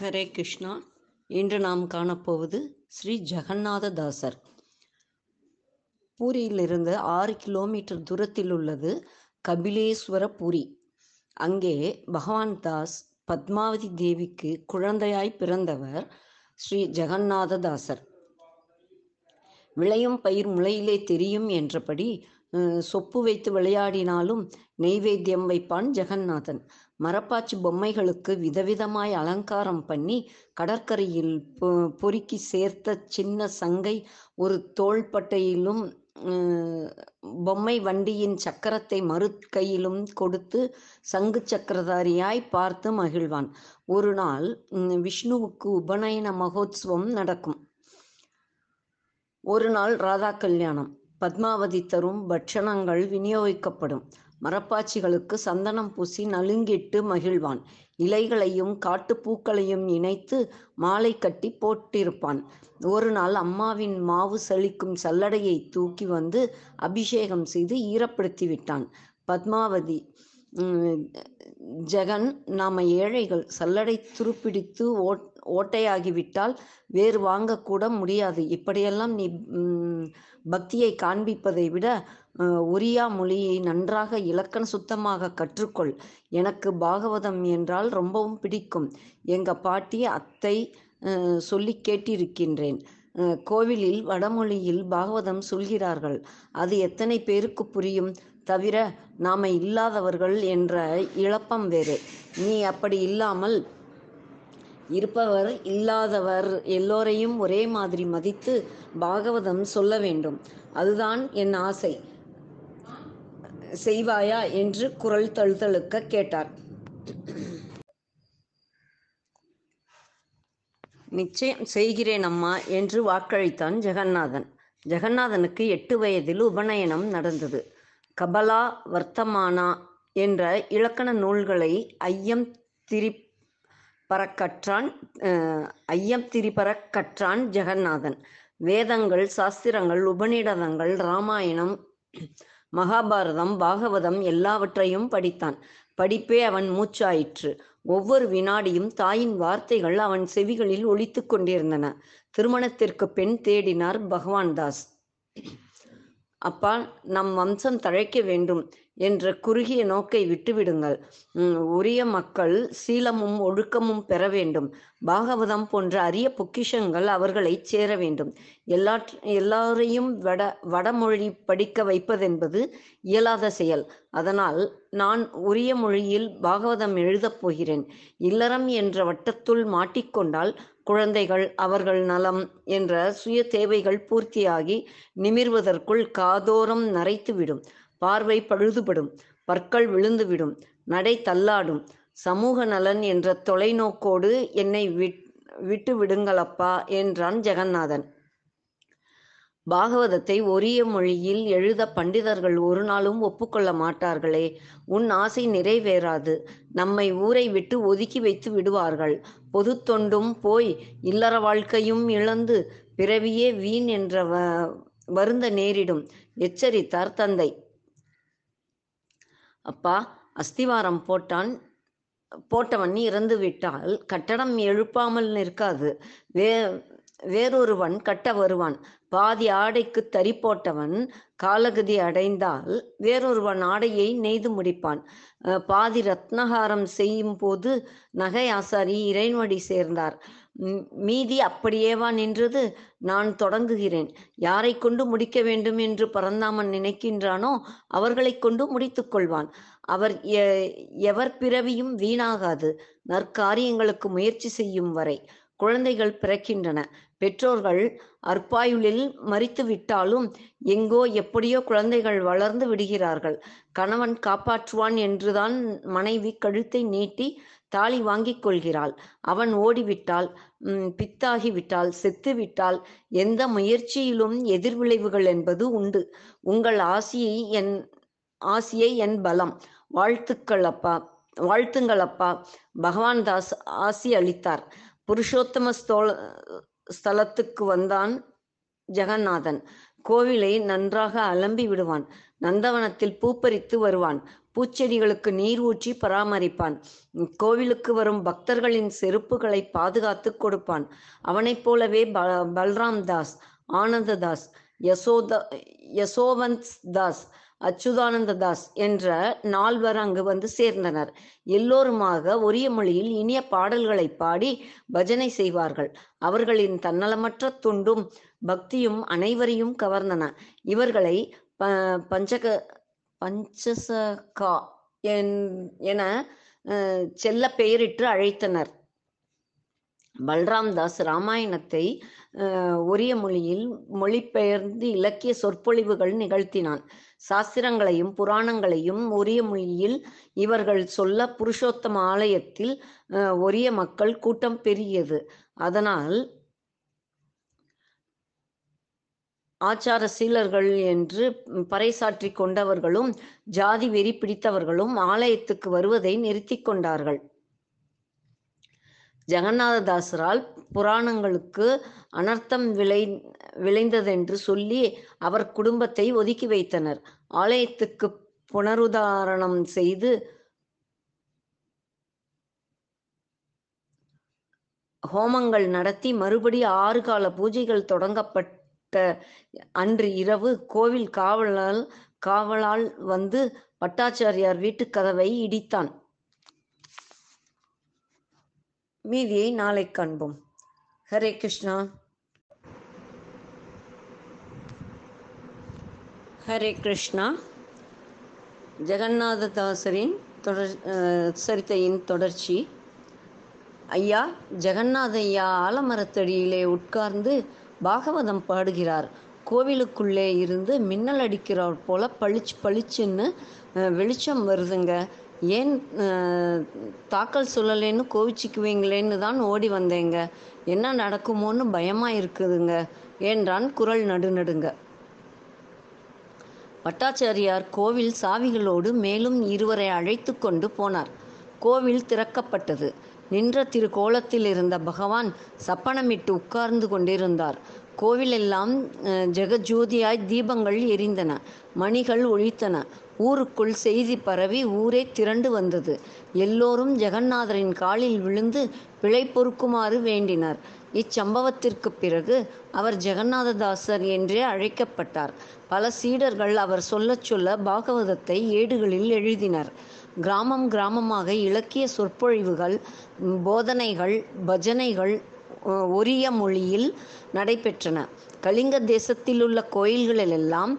ஹரே கிருஷ்ணா. இன்று நாம் காணப்போவது ஸ்ரீ ஜெகநாததாசர். பூரியிலிருந்து ஆறு கிலோமீட்டர் தூரத்தில் உள்ளது கபிலேஸ்வர பூரி. அங்கே பகவான் தாஸ் பத்மாவதி தேவிக்கு குழந்தையாய் பிறந்தவர் ஸ்ரீ ஜெகநாததாசர். விளையும் பயிர் முளையிலே தெரியும் என்றபடி சொப்பு வைத்து விளையாடினாலும் நெய்வேத்தியம் வைப்பான் ஜெகநாதன். மரப்பாச்சி பொம்மைகளுக்கு விதவிதமாய் அலங்காரம் பண்ணி கடற்கரையில் பொ- பொறுக்கி சேர்த்த சின்ன சங்கை ஒரு தோள்பட்டையிலும் பொம்மை வண்டியின் சக்கரத்தை மறு கையிலும் கொடுத்து சங்கு சக்கரதாரியாய் பார்த்து மகிழ்வான். ஒரு நாள் விஷ்ணுவுக்கு உபநயன மகோத்சவம் நடக்கும். ஒரு நாள் ராதா கல்யாணம். பத்மாவதி தரும் பட்சணங்கள் விநியோகிக்கப்படும். மரப்பாச்சிகளுக்கு சந்தனம் பூசி நலுங்கிட்டு மகிழ்வான். இலைகளையும் காட்டுப்பூக்களையும் இணைத்து மாலை கட்டி போட்டிருப்பான். ஒரு நாள் அம்மாவின் மாவு சலிக்கும் சல்லடையை தூக்கி வந்து அபிஷேகம் செய்து ஈரப்படுத்தி விட்டான். பத்மாவதி ஜெகன் நாம ஏழைகள் சல்லடை துருப்பிடித்து ஓட் ஓட்டையாகிவிட்டால் வேறு வாங்கக்கூட முடியாது. இப்படியெல்லாம் நீ பக்தியை காண்பிப்பதை விட உரியா ஒரியா மொழியை நன்றாக இலக்கண சுத்தமாக கற்றுக்கொள். எனக்கு பாகவதம் என்றால் ரொம்பவும் பிடிக்கும். எங்க பாட்டி அத்தை சொல்லி கேட்டிருக்கின்றேன். கோவிலில் வடமொழியில் பாகவதம் சொல்கிறார்கள். அது எத்தனை பேருக்கு புரியும்? தவிர நாம இல்லாதவர்கள் என்ற இழப்பம் வேறு. நீ அப்படி இல்லாமல் இருப்பவர் இல்லாதவர் எல்லோரையும் ஒரே மாதிரி மதித்து பாகவதம் சொல்ல வேண்டும். அதுதான் என் ஆசை. செய்வாயா என்று குரல் தழுதழுக்க கேட்டார். நிச்சயம் செய்கிறேன் அம்மா என்று வாக்களித்தான் ஜெகநாதன். ஜெகநாதனுக்கு எட்டு வயதில் உபநயனம் நடந்தது. கபலா வர்த்தமானா என்ற இலக்கண நூல்களை ஐயம் திரி பறக்கற்றான் ஐயம் திரிபறக்கற்றான் ஜெகநாதன். வேதங்கள் சாஸ்திரங்கள் உபநிடதங்கள் ராமாயணம் மகாபாரதம் பாகவதம் எல்லாவற்றையும் படித்தான். படிப்பே அவன் மூச்சாயிற்று. ஒவ்வொரு வினாடியும் தாயின் வார்த்தைகள் அவன் செவிகளில் ஒழித்து கொண்டிருந்தன. திருமணத்திற்கு பெண் தேடினார் பகவான் தாஸ் அப்பா நம் வம்சம் தழைக்க வேண்டும் என்ற குறுகிய நோக்கை விட்டுவிடுங்கள். உரிய மக்கள் சீலமும் ஒழுக்கமும் பெற வேண்டும். பாகவதம் போன்ற அரிய பொக்கிஷங்கள் அவர்களை சேர வேண்டும். எல்லா எல்லாரையும் வட வடமொழி படிக்க வைப்பதென்பது இயலாத செயல். அதனால் நான் உரிய மொழியில் பாகவதம் எழுதப் போகிறேன். இல்லறம் என்ற வட்டத்துள் மாட்டிக்கொண்டால் குழந்தைகள் அவர்கள் நலம் என்ற சுய தேவைகள் பூர்த்தியாகி நிமிர்வதற்குள் காதோரம் நரைத்துவிடும். பார்வை பழுதுபடும். பற்கள் விழுந்துவிடும். நடை தள்ளாடும். சமூக நலன் என்ற தொலைநோக்கோடு என்னை விட் விட்டு விடுங்களப்பா என்றான் ஜெகநாதன். பாகவதத்தை ஒரிய மொழியில் எழுத பண்டிதர்கள் ஒரு நாளும் ஒப்புக்கொள்ள மாட்டார்களே. உன் ஆசை நிறைவேறாது. நம்மை ஊரை விட்டு ஒதுக்கி வைத்து விடுவார்கள். பொது தொண்டும் போய் இல்லற வாழ்க்கையும் இழந்து பிறவியே வீண் என்ற வ வருந்த நேரிடும். எச்சரித்தார் தந்தை. அப்பா அஸ்திவாரம் போட்டான். போட்டவன் இறந்து விட்டால் கட்டடம் எழுப்பாமல் நிற்காது. வே வேறொருவன் கட்ட வருவான். பாதி ஆடைக்கு தறி போட்டவன் காலகதி அடைந்தால் வேறொருவன் ஆடையை நெய்து முடிப்பான். பாதி ரத்னஹாரம் செய்யும் போது நகை ஆசாரி இறைவடி சேர்ந்தார் மீதி அப்படியேவா நின்றது? நான் தொடங்குகிறேன். யாரை கொண்டு முடிக்க வேண்டும் என்று பரந்தாமன் நினைக்கின்றானோ அவர்களை கொண்டு முடித்துக் கொள்வான். அவர் எ- எவர் பிறவியும் வீணாகாது. நற்காரியங்களுக்கு முயற்சி செய்யும் வரை குழந்தைகள் பிறக்கின்றன. பெற்றோர்கள் அற்பாயுளில் மறித்து விட்டாலும் எங்கோ எப்படியோ குழந்தைகள் வளர்ந்து விடுகிறார்கள். கணவன் காப்பாற்றுவான் என்றுதான் மனைவி கழுத்தை நீட்டி தாலி வாங்கிக் கொள்கிறாள். அவன் ஓடிவிட்டால் பித்தாகிவிட்டால் செத்துவிட்டால் எந்த முயற்சியிலும் எதிர்விளைவுகள் என்பது உண்டு. உங்கள் ஆசியை என் ஆசியை என் பலம். வாழ்த்துக்கள் அப்பா வாழ்த்துங்கள் அப்பா. பகவான் தாஸ் ஆசி அளித்தார். புருஷோத்தம ஸ்தோல ஸ்தலத்துக்கு வந்தான் ஜெகநாதன். கோவிலை நன்றாக அலம்பி விடுவான். நந்தவனத்தில் பூப்பறித்து வருவான். பூச்செடிகளுக்கு நீர் ஊற்றி பராமரிப்பான். கோவிலுக்கு வரும் பக்தர்களின் செருப்புகளை பாதுகாத்து கொடுப்பான். அவனைப் போலவே ப பல்ராம் தாஸ் ஆனந்ததாஸ் யசோத யசோவந்த் தாஸ் அச்சுதானந்த தாஸ் என்ற நால்வர் அங்கு வந்து சேர்ந்தனர். எல்லோருமாக ஒரிய மொழியில் இனிய பாடல்களை பாடி பஜனை செய்வார்கள். அவர்களின் தன்னலமற்ற துண்டும் பக்தியும் அனைவரையும் கவர்ந்தன. இவர்களை ப பஞ்சக பஞ்சசகா என் என அஹ், செல்ல பெயரிட்டு அழைத்தனர். பல்ராம் தாஸ் ராமாயணத்தை அஹ், ஒரிய மொழியில் மொழிபெயர்ந்து இலக்கிய சொற்பொழிவுகள் நிகழ்த்தினான். சாஸ்திரங்களையும் புராணங்களையும் ஒரிய மொழியில் இவர்கள் சொல்ல புருஷோத்தம ஆலயத்தில் ஒரிய மக்கள் கூட்டம் பெரியது. அதனால் ஆச்சார சீலர்கள் என்று பறைசாற்றிக் கொண்டவர்களும் ஜாதி வெறி பிடித்தவர்களும் ஆலயத்துக்கு வருவதை நிறுத்தி கொண்டார்கள். ஜெகநாததாசரால் புராணங்களுக்கு அனர்த்தம் விளை விளைந்ததென்று சொல்லி அவர் குடும்பத்தை ஒதுக்கி வைத்தனர். ஆலயத்துக்கு புனருதாரணம் செய்து ஹோமங்கள் நடத்தி மறுபடி ஆறு கால பூஜைகள் தொடங்கப்பட்ட அன்று இரவு கோவில் காவலால் காவலால் வந்து பட்டாச்சாரியார் வீட்டுக் கதவை இடித்தான். மீதியை நாளை காண்போம். ஹரே கிருஷ்ணா. ஹரே கிருஷ்ணா. ஜெகநாததாசரின் தொடர் சரித்தையின் தொடர்ச்சி. ஐயா ஜெகநாத ஐயா ஆலமரத்தடியிலே உட்கார்ந்து பாகவதம் பாடுகிறார். கோவிலுக்குள்ளே இருந்து மின்னல் அடிக்கிறார் போல பளிச்சு பளிச்சுன்னு வெளிச்சம் வருதுங்க. ஏன் தாக்கல் சொல்லலேன்னு கோவிச்சிக்குவீங்களேன்னு தான் ஓடி வந்தேங்க. என்ன நடக்குமோன்னு பயமா இருக்குதுங்க. என்றான் குரல் நடுநடுங்க. பட்டாச்சாரியார் கோவில் சாவிகளோடு மேலும் இருவரை அழைத்து கொண்டு போனார். கோவில் திறக்கப்பட்டது. நின்ற திருக்கோலத்தில் இருந்த பகவான் சப்பனமிட்டு உட்கார்ந்து கொண்டிருந்தார். கோவிலெல்லாம் ஜெகஜோதியாய் தீபங்கள் எரிந்தன. மணிகள் ஒழித்தன. ஊருக்குள் செய்தி பரவி ஊரே திரண்டு வந்தது. எல்லோரும் ஜெகநாதரின் காலில் விழுந்து பிழை பொறுக்குமாறு வேண்டினர். இச்சம்பவத்திற்கு பிறகு அவர் ஜெகநாததாசர் என்றே அழைக்கப்பட்டார். பல சீடர்கள் அவர் சொல்லச் சொல்ல பாகவதத்தை ஏடுகளில் எழுதினர். கிராமம் கிராமமாக இலக்கிய சொற்பொழிவுகள் போதனைகள் பஜனைகள் ஒரிய மொழியில் நடைபெற்றன. கலிங்க தேசத்திலுள்ள கோயில்களிலெல்லாம்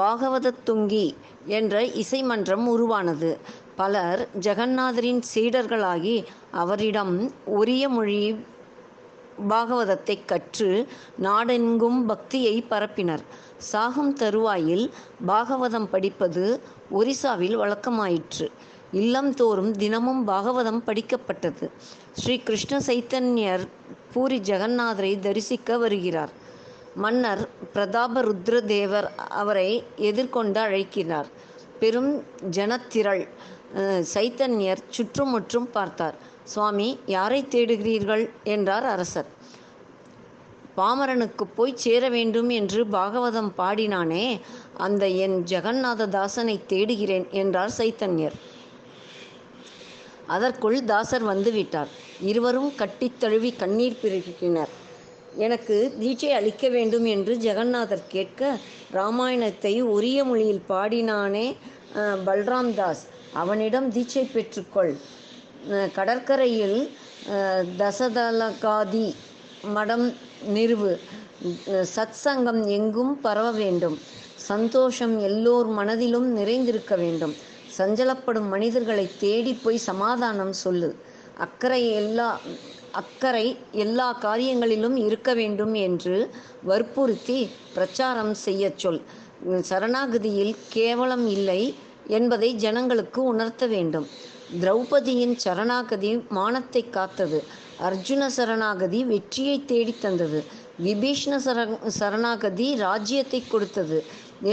பாகவத துங்கி என்ற இசைமன்றம் உருவானது. பலர் ஜெகநாதரின் சீடர்களாகி அவரிடம் ஒரிய மொழி பாகவதத்தை கற்று நாடெங்கும் பக்தியை பரப்பினர். சாகும் தருவாயில் பாகவதம் படிப்பது ஒரிசாவில் வழக்கமாயிற்று. இல்லம்தோறும் தினமும் பாகவதம் படிக்கப்பட்டது. ஸ்ரீ கிருஷ்ண சைத்தன்யர் பூரி ஜெகநாதரை தரிசிக்க வருகிறார். மன்னர் பிரதாப ருத்ரதேவர் அவரை எதிர்கொண்டு அழைக்கிறார். பெரும் ஜனத்திரள் சைத்தன்யர் சுற்றுமுற்றும் பார்த்தார். சுவாமி யாரை தேடுகிறீர்கள்? என்றார் அரசர். பாமரனுக்கு போய் சேர வேண்டும் என்று பாகவதம் பாடினானே அந்த என் ஜெகநாத தாசனை தேடுகிறேன் என்றார் சைத்தன்யர். அதற்குள் தாசர் வந்துவிட்டார் இருவரும் கட்டித் தழுவி கண்ணீர் பெருகினர். எனக்கு தீட்சை அளிக்க வேண்டும் என்று ஜெகநாதர் கேட்க ராமாயணத்தை உரிய மொழியில் பாடினானே பல்ராம் தாஸ் அவனிடம் தீட்சை பெற்றுக்கொள். கடற்கரையில் தசதலகாதி மடம் நிறுவு. சத் சத்சங்கம் எங்கும் பரவ வேண்டும். சந்தோஷம் எல்லோர் மனதிலும் நிறைந்திருக்க வேண்டும். சஞ்சலப்படும் மனிதர்களை தேடி போய் சமாதானம் சொல்லு. அக்கறை எல்லா அக்கறை எல்லா காரியங்களிலும் இருக்க வேண்டும் என்று வற்புறுத்தி பிரச்சாரம் செய்யச் சொல். சரணாகதியில் கேவலம் இல்லை என்பதை ஜனங்களுக்கு உணர்த்த வேண்டும். திரௌபதியின் சரணாகதி மானத்தை காத்தது. அர்ஜுன சரணாகதி வெற்றியை தேடித் தந்தது. விபீஷ்ண சர சரணாகதி ராஜ்யத்தை கொடுத்தது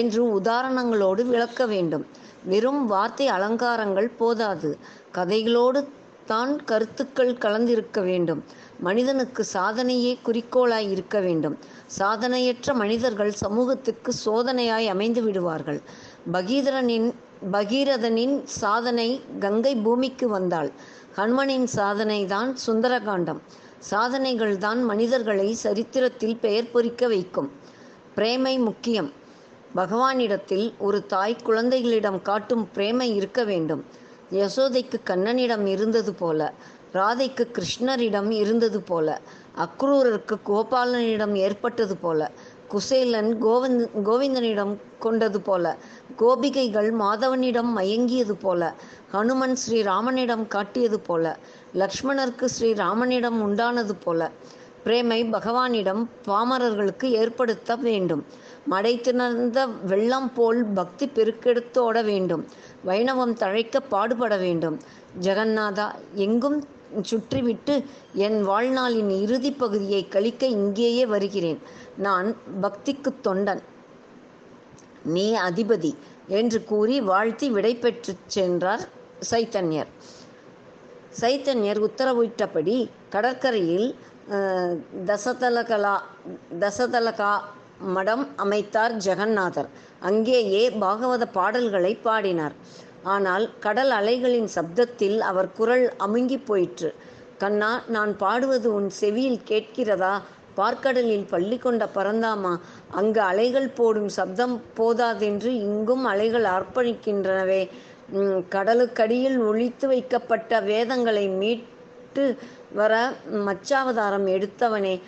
என்று உதாரணங்களோடு விளக்க வேண்டும். வெறும் வார்த்தை அலங்காரங்கள் போதாது. கதைகளோடு தான் கருத்துக்கள் கலந்திருக்க வேண்டும். மனிதனுக்கு சாதனையே குறிக்கோளாய் இருக்க வேண்டும். சாதனையற்ற மனிதர்கள் சமூகத்துக்கு சோதனையாய் அமைந்து விடுவார்கள். பகீதரனின் பகீரதனின் சாதனை கங்கை பூமிக்கு வந்தாள். ஹனுமனின் சாதனை தான் சுந்தரகாண்டம். சாதனைகள் தான் மனிதர்களை சரித்திரத்தில் பெயர் பொறிக்க வைக்கும். பிரேமை முக்கியம். பகவானிடத்தில் ஒரு தாய் குழந்தைகளிடம் காட்டும் பிரேமை இருக்க வேண்டும். யசோதைக்கு கண்ணனிடம் இருந்தது போல ராதைக்கு கிருஷ்ணரிடம் இருந்தது போல அக்ரூரருக்கு கோபாலனிடம் ஏற்பட்டது போல குசேலன் கோவிந்த் கோவிந்தனிடம் கொண்டது போல கோபிகைகள் மாதவனிடம் மயங்கியது போல ஹனுமன் ஸ்ரீராமனிடம் காட்டியது போல லக்ஷ்மணருக்கு ஸ்ரீராமனிடம் உண்டானது போல பிரேமை பகவானிடம் பாமரர்களுக்கு ஏற்படுத்த வேண்டும். மடை திணர்ந்த வெள்ளம் போல் பக்தி பெருக்கெடுத்தோட வேண்டும். வைணவம் தழைக்க பாடுபட வேண்டும். ஜெகநாதா எங்கும் சுற்றிவிட்டு என் வாழ்நாளின் இறுதி பகுதியை கழிக்க இங்கேயே வருகிறேன். நான் பக்திக்கு தொண்டன். நீ அதிபதி என்று கூறி வாழ்த்தி விடை பெற்று சென்றார் சைத்தன்யர். சைத்தன்யர் உத்தரவிட்டபடி கடற்கரையில் தசதலகலா தசதலகா மடம் அமைத்தார் ஜெகநாதர். அங்கேயே பாகவத பாடல்களை பாடினார். ஆனால் கடல் அலைகளின் சப்தத்தில் அவர் குரல் அமுங்கி போயிற்று. கண்ணா நான் பாடுவது உன் செவியில் கேட்கிறதா? பார்க்கடலில் பள்ளி கொண்ட பரந்தாமா அங்கு அலைகள் போடும் சப்தம் போதாதென்று இங்கும் அலைகள் அர்ப்பணிக்கின்றனவே. கடலுக்கடியில் ஒழித்து வைக்கப்பட்ட வேதங்களை மீட்டு வர மச்சாவதாரம் எடுத்தவனே.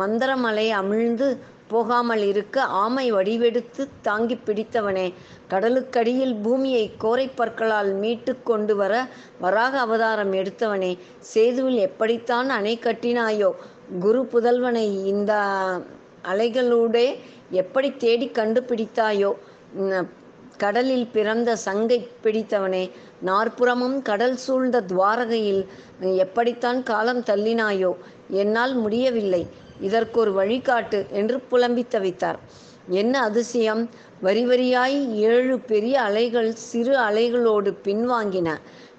மந்திரமலை அமிழ்ந்து போகாமல் இருக்க ஆமை வடிவெடுத்து தாங்கி பிடித்தவனே. கடலுக்கடியில் பூமியை கோரை பற்களால் மீட்டு கொண்டு வர வராக அவதாரம் எடுத்தவனே. சேதுவில் எப்படித்தான் அணை கட்டினாயோ குரு புதல்வனை இந்த அலைகளூடே எப்படி தேடி கண்டுபிடித்தாயோ கடலில் பிறந்த சங்கை பிடித்தவனே. நாற்புறமும் கடல் சூழ்ந்த துவாரகையில் எப்படித்தான் காலம் தள்ளினாயோ என்னால் முடியவில்லை. இதற்கொரு வழிகாட்டு என்று புலம்பி தவித்தார். என்ன அதிசயம்? வரி வரியாய் ஏழு பெரிய அலைகள் சிறு அலைகளோடு பின்வாங்கின.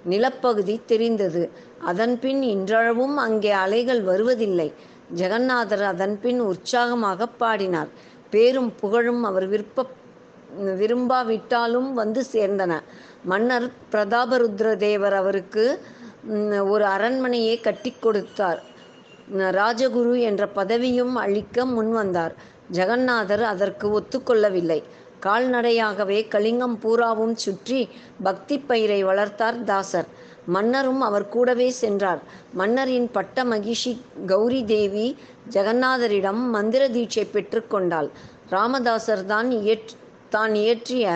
நிலப்பகுதி தெரிந்தது. அதன்பின் இன்றளவும் அங்கே அலைகள் வருவதில்லை. ஜெகநாதர் அதன்பின் உற்சாகமாக பாடினார். பேரும் புகழும் அவர் விருப்ப விரும்பாவிட்டாலும் வந்து சேர்ந்தன. மன்னர் பிரதாபருத்ர தேவர் அவருக்கு ஒரு அரண்மனையை கட்டி கொடுத்தார். ராஜகுரு என்ற பதவியும் அளிக்க முன்வந்தார். ஜெகநாதர் அதற்கு ஒத்துக்கொள்ளவில்லை. கால்நடையாகவே கலிங்கம் பூராவும் சுற்றி பக்தி பயிரை வளர்த்தார் தாசர். மன்னரும் அவர் கூடவே சென்றார். மன்னரின் பட்ட மகிஷி கௌரி தேவி ஜெகநாதரிடம் மந்திர தீட்சை பெற்றுக்கொண்டாள் ராமதாசர் தான் இயற் தான் இயற்றிய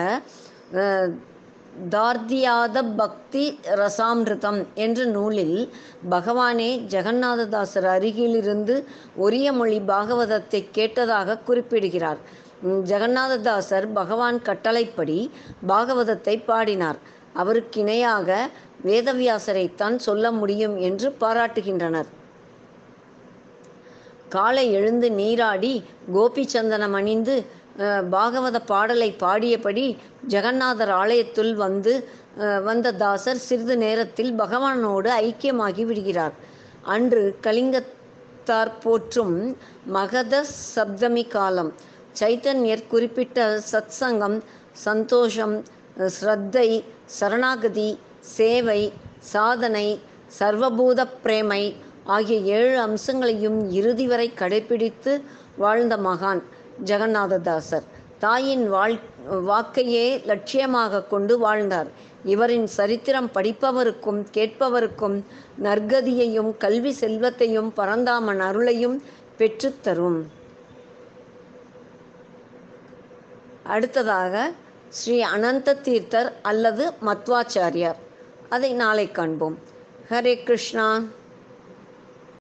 தார்தியாத பக்தி ரசாமிருதம் என்ற நூலில் பகவானே ஜெகநாததாசர் அருகிலிருந்து ஒரிய மொழி பாகவதத்தை கேட்டதாக குறிப்பிடுகிறார். ஜெகநாததாசர் பகவான் கட்டளைப்படி பாகவதத்தை பாடினார். அவருக்கு இணையாக வேதவியாசரைத்தான் சொல்ல முடியும் என்று பாராட்டுகின்றனர். காலை எழுந்து நீராடி கோபி சந்தனம் அணிந்து பாகவத பாடலை பாடியபடி ஜெகநாதர் ஆலயத்துள் வந்து வந்த தாசர் சிறிது நேரத்தில் பகவானோடு ஐக்கியமாகி விடுகிறார். அன்று கலிங்கத்தார் போற்றும் மகத சப்தமி காலம் சைத்தன்யர் குறிப்பிட்ட சத்சங்கம் சந்தோஷம் ஸ்ரத்தை சரணாகதி சேவை சாதனை சர்வபூத பிரேமை ஆகிய ஏழு அம்சங்களையும் இறுதி வரை கடைபிடித்து வாழ்ந்த மகான். ஜெகநாததாசர். தாயின் வாழ் வாக்கையே லட்சியமாக கொண்டு வாழ்ந்தார். இவரின் சரித்திரம் படிப்பவருக்கும் கேட்பவருக்கும் நற்கதியையும் கல்வி செல்வத்தையும் பரந்தாமன் அருளையும் பெற்றுத்தரும் அடுத்ததாக ஸ்ரீ அனந்த தீர்த்தர் அல்லது மத்வாச்சாரியார். அதை நாளை காண்போம். ஹரே கிருஷ்ணா.